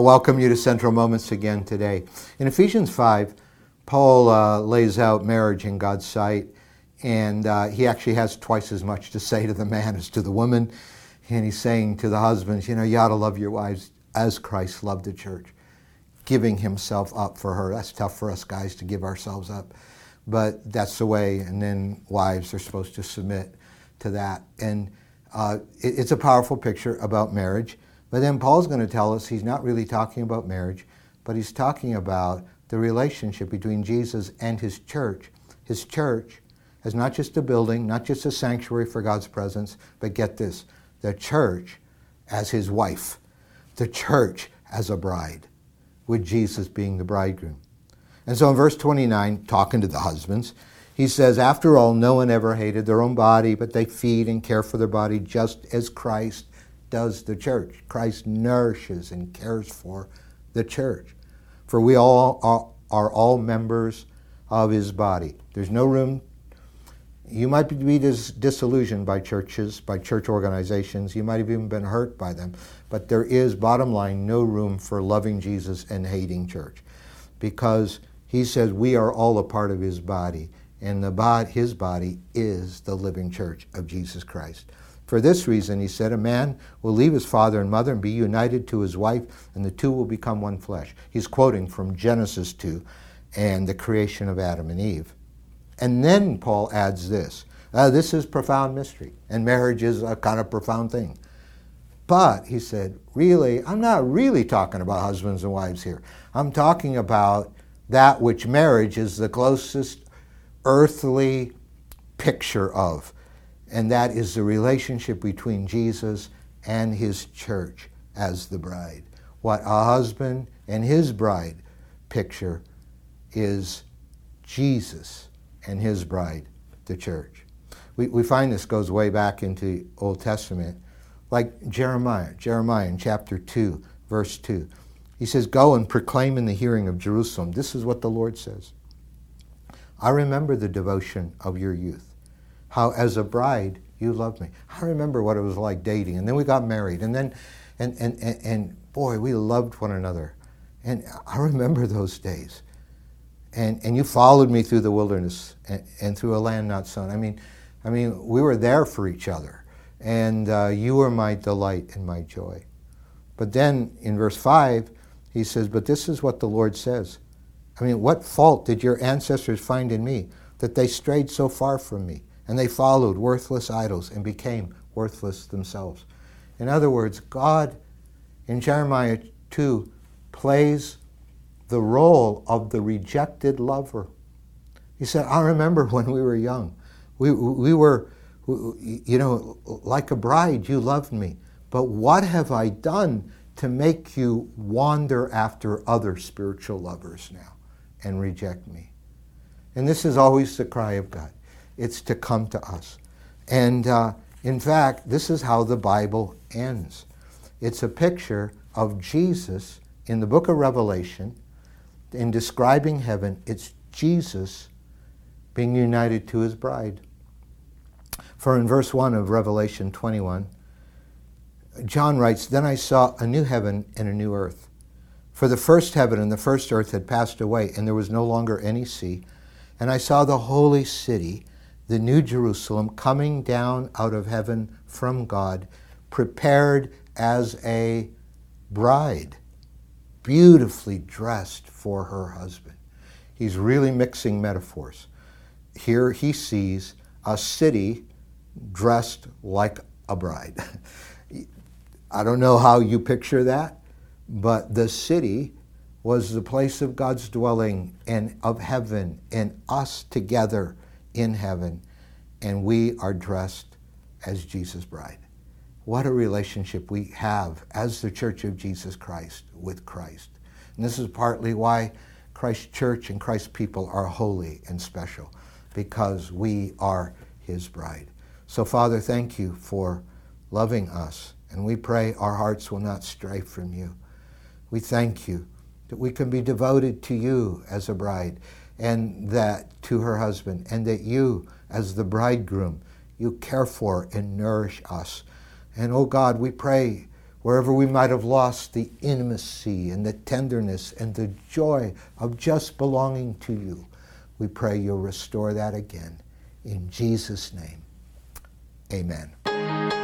welcome you to Central Moments again today. In Ephesians 5, Paul uh, lays out marriage in God's sight, and uh, he actually has twice as much to say to the man as to the woman. And he's saying to the husbands, you know, you ought to love your wives as Christ loved the church, giving himself up for her. That's tough for us guys to give ourselves up, but that's the way. And then wives are supposed to submit to that. And uh, it, it's a powerful picture about marriage. But then Paul's going to tell us he's not really talking about marriage, but he's talking about the relationship between Jesus and his church. His church is not just a building, not just a sanctuary for God's presence, but get this the church as his wife, the church as a bride, with Jesus being the bridegroom. And so in verse 29, talking to the husbands, he says, After all, no one ever hated their own body, but they feed and care for their body just as Christ does the church. Christ nourishes and cares for the church. For we all are, are all members of his body. There's no room. You might be dis- disillusioned by churches, by church organizations. You might have even been hurt by them. But there is, bottom line, no room for loving Jesus and hating church. Because he says we are all a part of his body. And the bod- his body is the living church of Jesus Christ. For this reason, he said, a man will leave his father and mother and be united to his wife, and the two will become one flesh. He's quoting from Genesis 2 and the creation of Adam and Eve. And then Paul adds this uh, this is profound mystery, and marriage is a kind of profound thing. But, he said, really, I'm not really talking about husbands and wives here. I'm talking about that which marriage is the closest earthly picture of and that is the relationship between Jesus and his church as the bride. What a husband and his bride picture is Jesus and his bride, the church. We, we find this goes way back into Old Testament, like Jeremiah, Jeremiah in chapter 2, verse 2. He says, Go and proclaim in the hearing of Jerusalem. This is what the Lord says. I remember the devotion of your youth how as a bride you loved me. I remember what it was like dating, and then we got married, and then, and and and, and boy, we loved one another, and I remember those days. And and you followed me through the wilderness and, and through a land not sown. I mean, I mean, we were there for each other, and uh, you were my delight and my joy. But then in verse five, he says, "But this is what the Lord says." I mean, what fault did your ancestors find in me that they strayed so far from me? and they followed worthless idols and became worthless themselves. In other words, God in Jeremiah 2 plays the role of the rejected lover. He said, I remember when we were young. We, we were, you know, like a bride, you loved me. But what have I done to make you wander after other spiritual lovers now and reject me? And this is always the cry of God it's to come to us. And uh, in fact, this is how the Bible ends. It's a picture of Jesus in the book of Revelation. In describing heaven, it's Jesus being united to his bride. For in verse 1 of Revelation 21, John writes, Then I saw a new heaven and a new earth. For the first heaven and the first earth had passed away, and there was no longer any sea. And I saw the holy city the New Jerusalem coming down out of heaven from God, prepared as a bride, beautifully dressed for her husband. He's really mixing metaphors. Here he sees a city dressed like a bride. I don't know how you picture that, but the city was the place of God's dwelling and of heaven and us together in heaven, and we are dressed as Jesus' bride. What a relationship we have as the Church of Jesus Christ with Christ. And this is partly why Christ's church and Christ's people are holy and special, because we are his bride. So, Father, thank you for loving us, and we pray our hearts will not stray from you. We thank you that we can be devoted to you as a bride and that to her husband, and that you, as the bridegroom, you care for and nourish us. And oh God, we pray Wherever we might have lost the intimacy and the tenderness and the joy of just belonging to you, we pray you'll restore that again. In Jesus' name, amen.